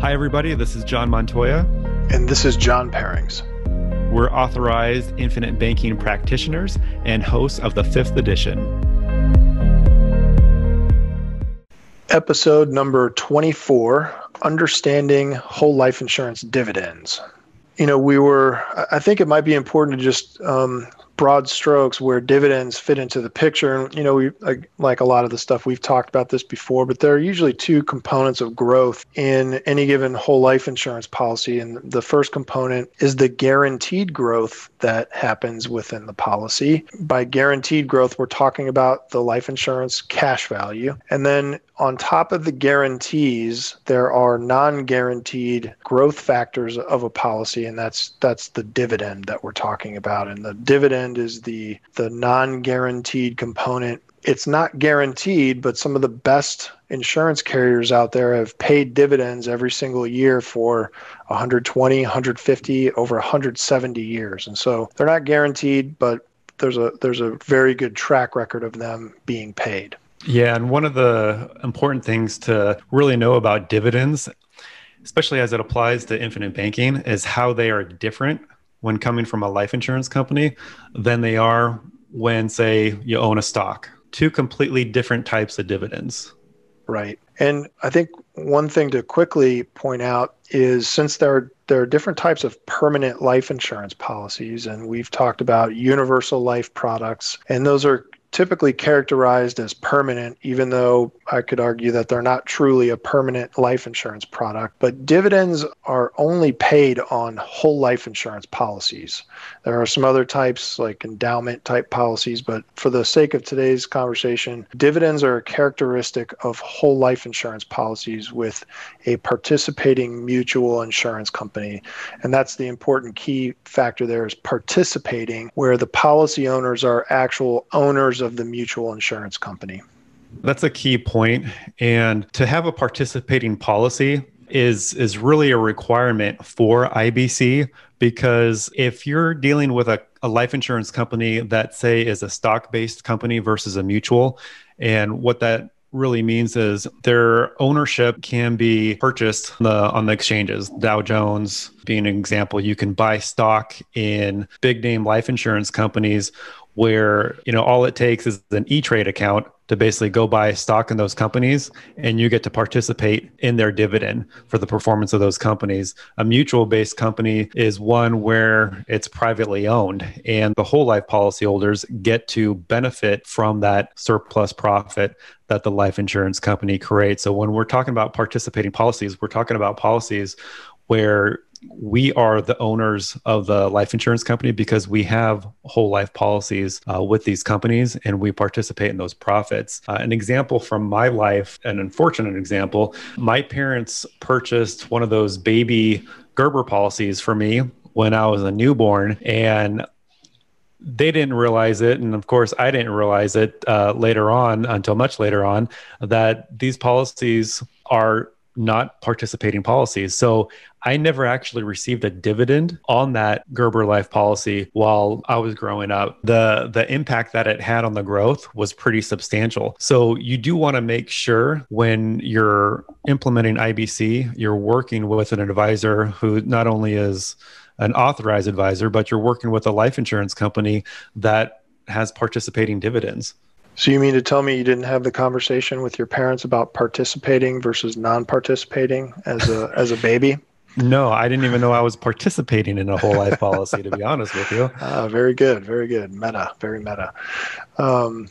Hi, everybody. This is John Montoya. And this is John Perrings. We're authorized infinite banking practitioners and hosts of the fifth edition. Episode number 24 Understanding Whole Life Insurance Dividends. You know, we were, I think it might be important to just um, broad strokes where dividends fit into the picture. And, you know, we like a lot of the stuff we've talked about this before, but there are usually two components of growth in any given whole life insurance policy. And the first component is the guaranteed growth that happens within the policy. By guaranteed growth, we're talking about the life insurance cash value. And then on top of the guarantees, there are non-guaranteed growth factors of a policy, and that's that's the dividend that we're talking about. And the dividend is the the non-guaranteed component. It's not guaranteed, but some of the best insurance carriers out there have paid dividends every single year for 120, 150, over 170 years. And so they're not guaranteed, but there's a there's a very good track record of them being paid. Yeah, and one of the important things to really know about dividends, especially as it applies to infinite banking, is how they are different when coming from a life insurance company than they are when, say, you own a stock. Two completely different types of dividends. Right. And I think one thing to quickly point out is since there are there are different types of permanent life insurance policies and we've talked about universal life products and those are typically characterized as permanent, even though I could argue that they're not truly a permanent life insurance product. But dividends are only paid on whole life insurance policies. There are some other types, like endowment type policies, but for the sake of today's conversation, dividends are a characteristic of whole life insurance policies with a participating mutual insurance company. And that's the important key factor there is participating, where the policy owners are actual owners of the mutual insurance company. That's a key point. And to have a participating policy is is really a requirement for IBC because if you're dealing with a, a life insurance company that say is a stock-based company versus a mutual, and what that really means is their ownership can be purchased on the, on the exchanges. Dow Jones being an example, you can buy stock in big name life insurance companies where you know all it takes is an e-trade account to basically go buy stock in those companies and you get to participate in their dividend for the performance of those companies. A mutual based company is one where it's privately owned and the whole life policyholders get to benefit from that surplus profit that the life insurance company creates. So when we're talking about participating policies we're talking about policies where we are the owners of the life insurance company because we have whole life policies uh, with these companies and we participate in those profits. Uh, an example from my life, an unfortunate example, my parents purchased one of those baby Gerber policies for me when I was a newborn. And they didn't realize it and of course i didn't realize it uh, later on until much later on that these policies are not participating policies. So I never actually received a dividend on that Gerber Life policy while I was growing up. The the impact that it had on the growth was pretty substantial. So you do want to make sure when you're implementing IBC, you're working with an advisor who not only is an authorized advisor, but you're working with a life insurance company that has participating dividends. So you mean to tell me you didn't have the conversation with your parents about participating versus non-participating as a as a baby? No, I didn't even know I was participating in a whole life policy. to be honest with you. Uh, very good, very good. Meta, very meta. Um,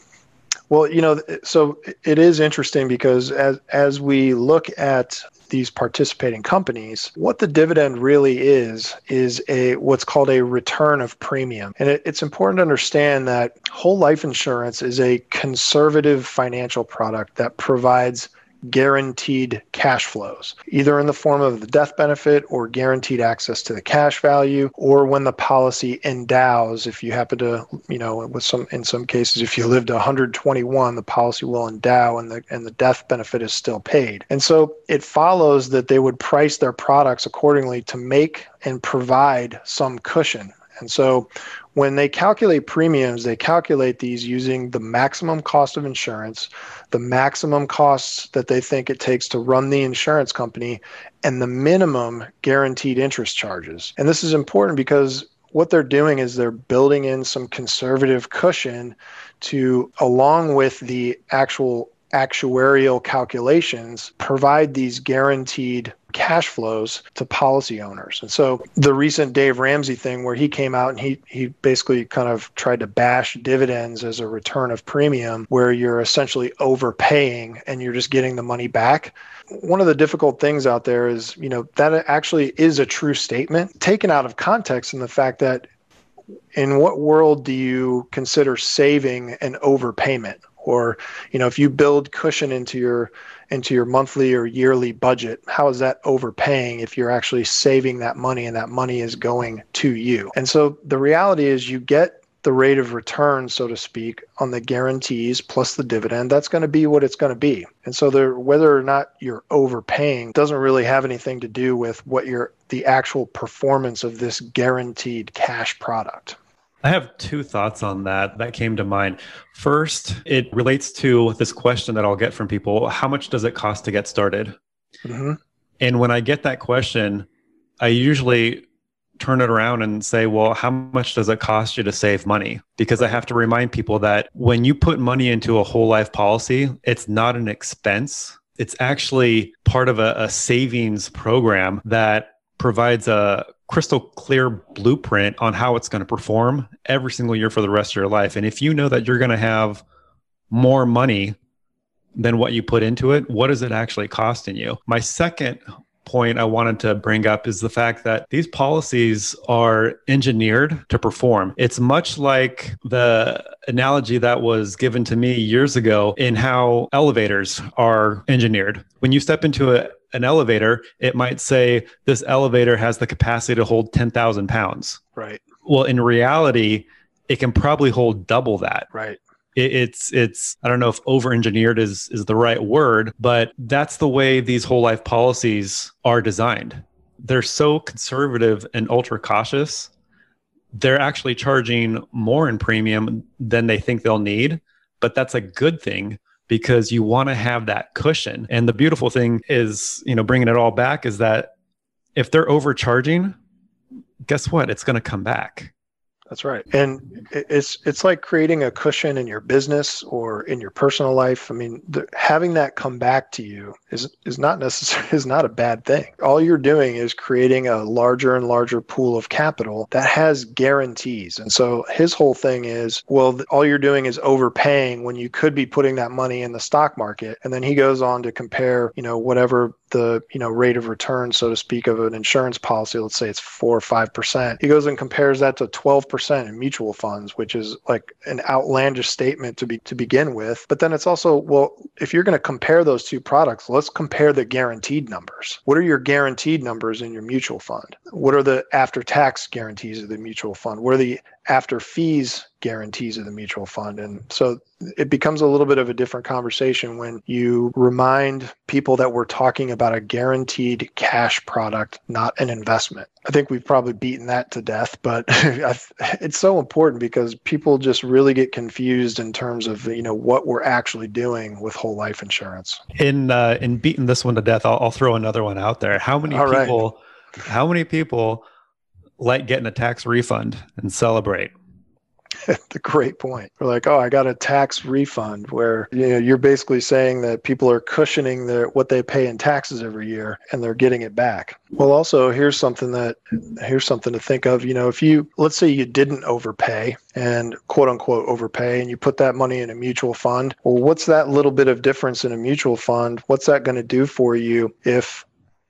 well, you know, so it is interesting because as as we look at these participating companies, what the dividend really is is a what's called a return of premium. And it, it's important to understand that whole life insurance is a conservative financial product that provides guaranteed cash flows, either in the form of the death benefit or guaranteed access to the cash value, or when the policy endows. If you happen to, you know, with some in some cases, if you live to 121, the policy will endow and the and the death benefit is still paid. And so it follows that they would price their products accordingly to make and provide some cushion And so when they calculate premiums, they calculate these using the maximum cost of insurance, the maximum costs that they think it takes to run the insurance company, and the minimum guaranteed interest charges. And this is important because what they're doing is they're building in some conservative cushion to, along with the actual actuarial calculations, provide these guaranteed cash flows to policy owners. And so the recent Dave Ramsey thing where he came out and he he basically kind of tried to bash dividends as a return of premium where you're essentially overpaying and you're just getting the money back. One of the difficult things out there is, you know, that actually is a true statement taken out of context in the fact that in what world do you consider saving an overpayment or you know if you build cushion into your into your monthly or yearly budget how is that overpaying if you're actually saving that money and that money is going to you? And so the reality is you get the rate of return so to speak on the guarantees plus the dividend that's going to be what it's going to be. And so there whether or not you're overpaying doesn't really have anything to do with what your the actual performance of this guaranteed cash product I have two thoughts on that that came to mind. First, it relates to this question that I'll get from people How much does it cost to get started? Mm-hmm. And when I get that question, I usually turn it around and say, Well, how much does it cost you to save money? Because I have to remind people that when you put money into a whole life policy, it's not an expense. It's actually part of a, a savings program that provides a crystal clear blueprint on how it's going to perform every single year for the rest of your life. And if you know that you're going to have more money than what you put into it, what is it actually costing you? My second point I wanted to bring up is the fact that these policies are engineered to perform. It's much like the analogy that was given to me years ago in how elevators are engineered. When you step into a an elevator, it might say this elevator has the capacity to hold 10,000 pounds. Right. Well, in reality, it can probably hold double that. Right. It, it's it's I don't know if over engineered is is the right word, but that's the way these whole life policies are designed. They're so conservative and ultra cautious. They're actually charging more in premium than they think they'll need, but that's a good thing because you want to have that cushion. And the beautiful thing is, you know, bringing it all back is that if they're overcharging, guess what? It's going to come back. That's right. And it's it's like creating a cushion in your business or in your personal life. I mean, the, having that come back to you is is not necessarily is not a bad thing. All you're doing is creating a larger and larger pool of capital that has guarantees. And so his whole thing is, well, all you're doing is overpaying when you could be putting that money in the stock market. And then he goes on to compare, you know, whatever the you know rate of return, so to speak, of an insurance policy. Let's say it's four or five percent. He goes and compares that to twelve percent in mutual funds, which is like an outlandish statement to be to begin with. But then it's also well, if you're going to compare those two products, let's compare the guaranteed numbers. What are your guaranteed numbers in your mutual fund? What are the after tax guarantees of the mutual fund? What are the after fees guarantees of the mutual fund. And so it becomes a little bit of a different conversation when you remind people that we're talking about a guaranteed cash product, not an investment. I think we've probably beaten that to death, but it's so important because people just really get confused in terms of you know what we're actually doing with whole life insurance. In uh, in beating this one to death, I'll, I'll throw another one out there. How many All people? Right. How many people like getting a tax refund and celebrate? the great point. We're like, oh, I got a tax refund where you know you're basically saying that people are cushioning their what they pay in taxes every year and they're getting it back. Well, also here's something that here's something to think of. You know, if you let's say you didn't overpay and quote unquote overpay and you put that money in a mutual fund, well, what's that little bit of difference in a mutual fund? What's that going to do for you if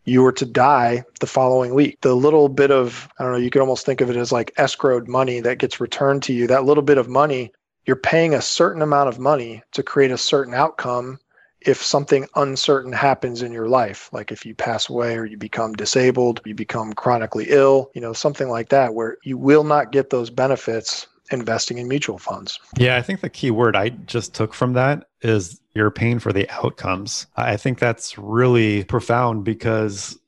you were to die the following week. The little bit of, I don't know, you could almost think of it as like escrowed money that gets returned to you. That little bit of money, you're paying a certain amount of money to create a certain outcome if something uncertain happens in your life, like if you pass away or you become disabled, you become chronically ill, you know, something like that, where you will not get those benefits investing in mutual funds. Yeah, I think the key word I just took from that is you're paying for the outcomes. I think that's really profound because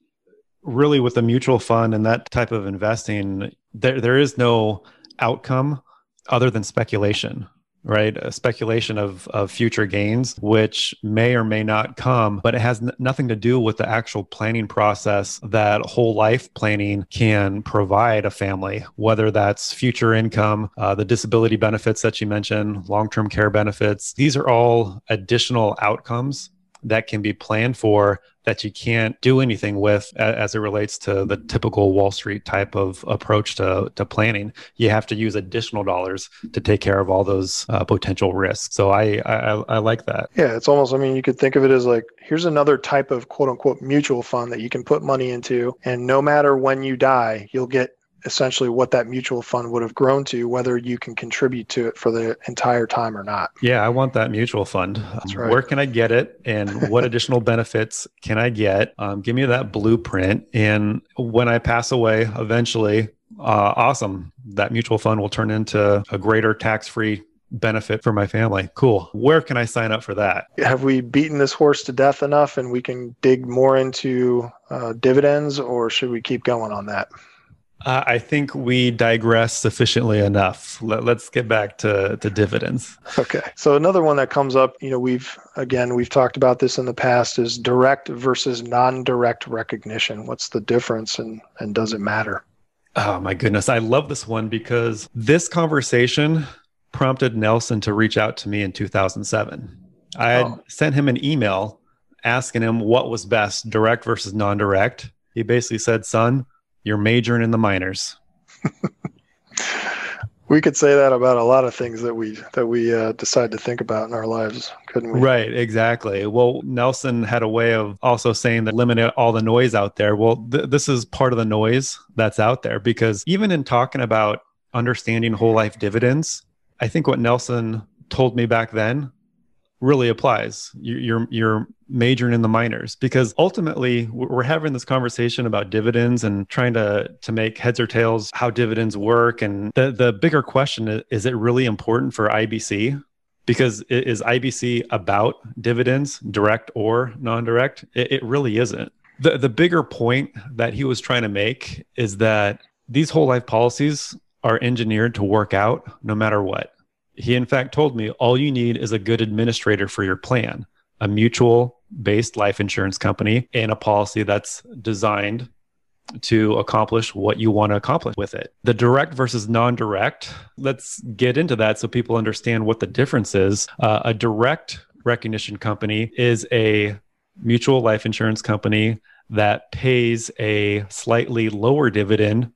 really with a mutual fund and that type of investing there there is no outcome other than speculation right? A speculation of, of future gains, which may or may not come, but it has n- nothing to do with the actual planning process that whole life planning can provide a family, whether that's future income, uh, the disability benefits that you mentioned, long term care benefits. These are all additional outcomes that can be planned for that you can't do anything with as it relates to the typical Wall Street type of approach to, to planning. You have to use additional dollars to take care of all those uh, potential risks. So I, I, I like that. Yeah, it's almost. I mean, you could think of it as like here's another type of quote unquote mutual fund that you can put money into, and no matter when you die, you'll get essentially what that mutual fund would have grown to, whether you can contribute to it for the entire time or not. Yeah, I want that mutual fund. That's right. Where can I get it? And what additional benefits can I get? Um, give me that blueprint. And when I pass away, eventually, uh, awesome. That mutual fund will turn into a greater tax free benefit for my family. Cool. Where can I sign up for that? Have we beaten this horse to death enough and we can dig more into uh, dividends, or should we keep going on that? Uh, I think we digress sufficiently enough. Let, us get back to, to dividends. Okay. So another one that comes up, you know, we've again we've talked about this in the past is direct versus non-direct recognition. What's the difference, and and does it matter? Oh my goodness, I love this one because this conversation prompted Nelson to reach out to me in 2007. I had oh. sent him an email asking him what was best, direct versus non-direct. He basically said, "Son." You're majoring in the minors. we could say that about a lot of things that we that we uh, decide to think about in our lives, couldn't we? Right, exactly. Well, Nelson had a way of also saying that eliminate all the noise out there. Well, th- this is part of the noise that's out there because even in talking about understanding whole life dividends, I think what Nelson told me back then really applies. You're you're majoring in the minors because ultimately we're having this conversation about dividends and trying to to make heads or tails how dividends work. And the the bigger question is: Is it really important for IBC? Because is IBC about dividends, direct or non-direct? It, it really isn't. The the bigger point that he was trying to make is that these whole life policies are engineered to work out no matter what he, in fact, told me all you need is a good administrator for your plan, a mutual based life insurance company, and a policy that's designed to accomplish what you want to accomplish with it. The direct versus non direct, let's get into that so people understand what the difference is. Uh, a direct recognition company is a mutual life insurance company that pays a slightly lower dividend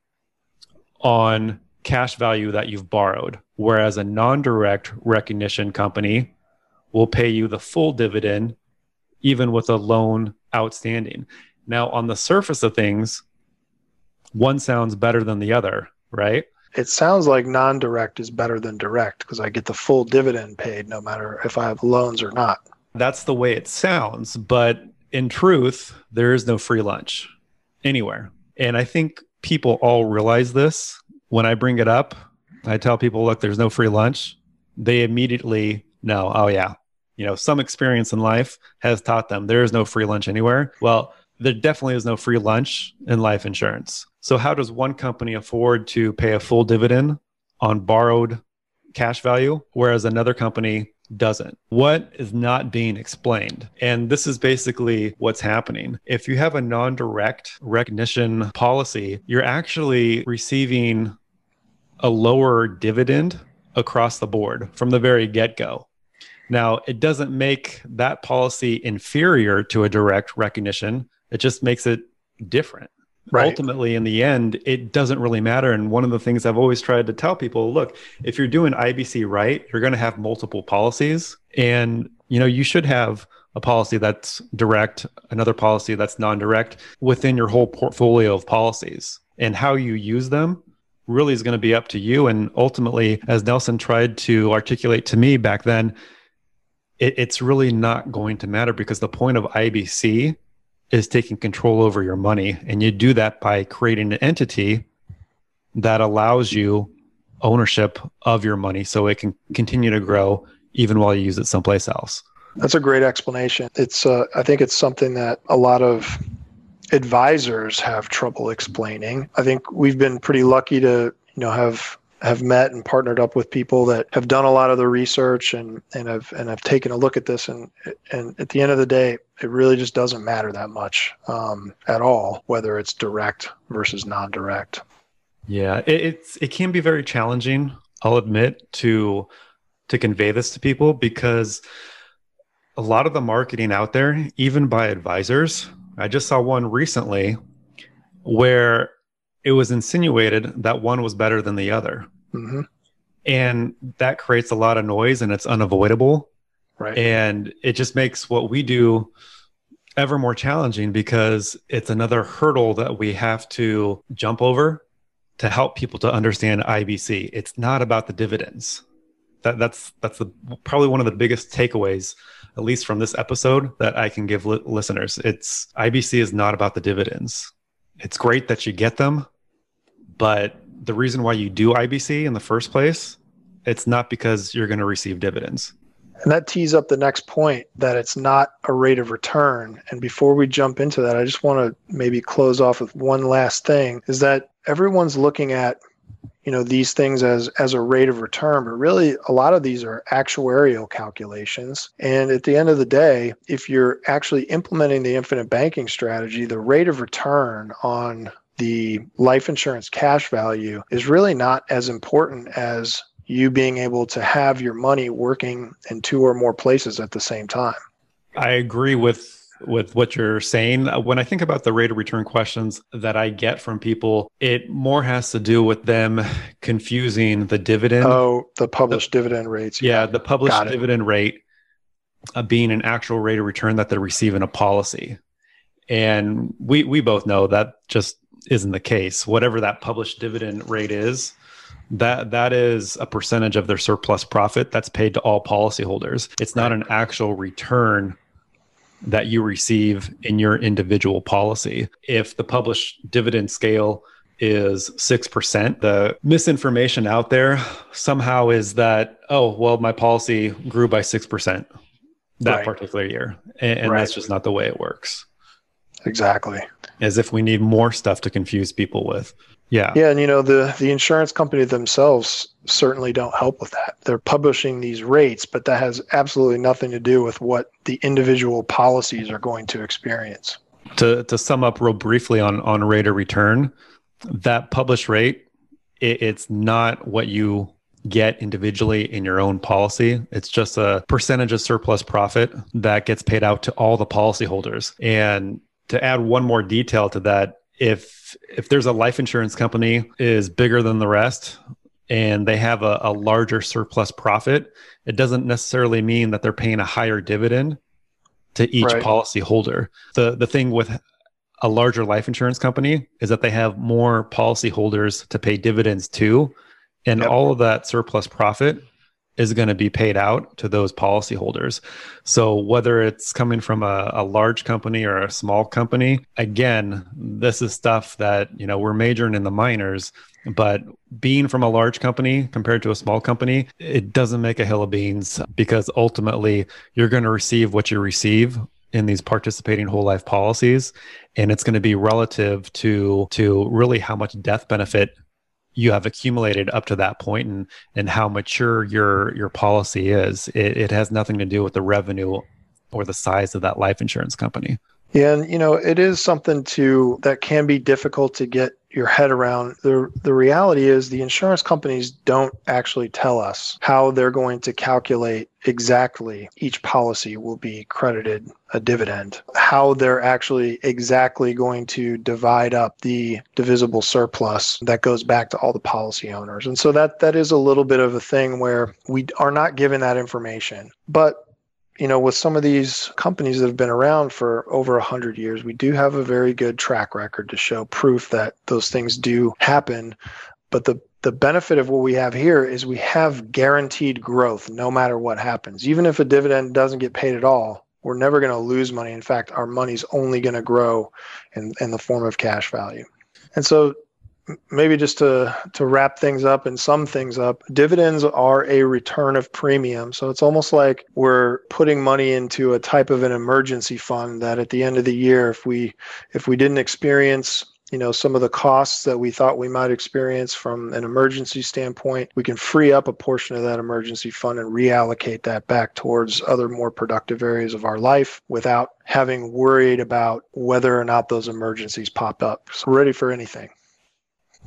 on cash value that you've borrowed, whereas a non direct recognition company will pay you the full dividend even with a loan outstanding. Now, on the surface of things, one sounds better than the other, right? It sounds like non direct is better than direct because I get the full dividend paid no matter if I have loans or not. That's the way it sounds. But in truth, there is no free lunch anywhere. And I think people all realize this when I bring it up, I tell people, look, there's no free lunch. They immediately know, oh, yeah, you know, some experience in life has taught them there is no free lunch anywhere. Well, there definitely is no free lunch in life insurance. So, how does one company afford to pay a full dividend on borrowed cash value, whereas another company doesn't. What is not being explained? And this is basically what's happening. If you have a non direct recognition policy, you're actually receiving a lower dividend across the board from the very get go. Now, it doesn't make that policy inferior to a direct recognition, it just makes it different. Right. ultimately in the end it doesn't really matter. And one of the things i've always tried to tell people look if you're doing ibc right you're going to have multiple policies. And you know you should have a policy that's direct another policy that's non-direct within your whole portfolio of policies. And how you use them really is going to be up to you. And ultimately as nelson tried to articulate to me back then it, it's really not going to matter because the point of ibc is taking control over your money. And you do that by creating an entity that allows you ownership of your money so it can continue to grow even while you use it someplace else. That's a great explanation. It's uh, I think it's something that a lot of advisors have trouble explaining. I think we've been pretty lucky to, you know, have have met and partnered up with people that have done a lot of the research and and have and have taken a look at this. And and at the end of the day it really just doesn't matter that much um, at all whether it's direct versus non-direct. Yeah it, it's it can be very challenging i'll admit to to convey this to people because a lot of the marketing out there even by advisors i just saw one recently where it was insinuated that one was better than the other. Mm-hmm. And that creates a lot of noise and it's unavoidable. Right. And it just makes what we do ever more challenging because it's another hurdle that we have to jump over to help people to understand IBC. It's not about the dividends. That, that's that's the probably one of the biggest takeaways, at least from this episode, that I can give li- listeners. It's IBC is not about the dividends. It's great that you get them, but the reason why you do IBC in the first place, it's not because you're going to receive dividends. And that tees up the next point that it's not a rate of return. And before we jump into that, I just want to maybe close off with one last thing is that everyone's looking at you know these things as as a rate of return but really a lot of these are actuarial calculations and at the end of the day if you're actually implementing the infinite banking strategy the rate of return on the life insurance cash value is really not as important as you being able to have your money working in two or more places at the same time. I agree with with what you're saying. When I think about the rate of return questions that I get from people, it more has to do with them confusing the dividend. Oh, the published the, dividend rates. Yeah, the published dividend rate uh, being an actual rate of return that they receive in a policy. And we we both know that just isn't the case. Whatever that published dividend rate is, that that is a percentage of their surplus profit that's paid to all policyholders. It's not an actual return that you receive in your individual policy. If the published dividend scale is 6%, the misinformation out there somehow is that, oh, well, my policy grew by 6% that right. particular year. And, and right. that's just not the way it works. Exactly. As if we need more stuff to confuse people with. Yeah. Yeah, and you know the the insurance company themselves certainly don't help with that. They're publishing these rates, but that has absolutely nothing to do with what the individual policies are going to experience. To to sum up real briefly on on rate of return, that published rate it, it's not what you get individually in your own policy. It's just a percentage of surplus profit that gets paid out to all the policyholders. And to add one more detail to that, if if there's a life insurance company is bigger than the rest and they have a, a larger surplus profit, it doesn't necessarily mean that they're paying a higher dividend to each right. policy holder. The the thing with a larger life insurance company is that they have more policy holders to pay dividends to and yep. all of that surplus profit is going to be paid out to those policyholders. So whether it's coming from a, a, large company or a small company, again, this is stuff that you know we're majoring in the minors. But being from a large company compared to a small company, it doesn't make a hill of beans because ultimately you're going to receive what you receive in these participating whole life policies and it's going to be relative to to really how much death benefit you have accumulated up to that point and and how mature your your policy is it, it has nothing to do with the revenue or the size of that life insurance company. Yeah and you know it is something to that can be difficult to get your head around. The the reality is the insurance companies don't actually tell us how they're going to calculate exactly each policy will be credited a dividend, how they're actually exactly going to divide up the divisible surplus that goes back to all the policy owners. And so that that is a little bit of a thing where we are not given that information. But you know, with some of these companies that have been around for over hundred years, we do have a very good track record to show proof that those things do happen. But the the benefit of what we have here is we have guaranteed growth no matter what happens. Even if a dividend doesn't get paid at all, we're never going to lose money. In fact, our money's only going to grow in, in the form of cash value. And so maybe just to to wrap things up and sum things up dividends are a return of premium. So it's almost like we're putting money into a type of an emergency fund that at the end of the year if we if we didn't experience you know some of the costs that we thought we might experience from an emergency standpoint we can free up a portion of that emergency fund and reallocate that back towards other more productive areas of our life without having worried about whether or not those emergencies pop up. So ready for anything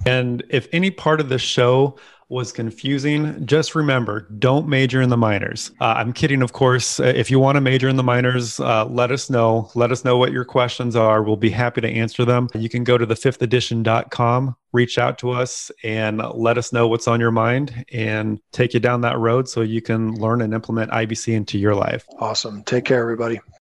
and if any part of the show was confusing, just remember don't major in the minors. Uh, I'm kidding, of course. Uh, if you want to major in the minors, uh, let us know. Let us know what your questions are. We'll be happy to answer them. You can go to the fifth edition.com, reach out to us, and let us know what's on your mind and take you down that road so you can learn and implement IBC into your life. Awesome. Take care, everybody.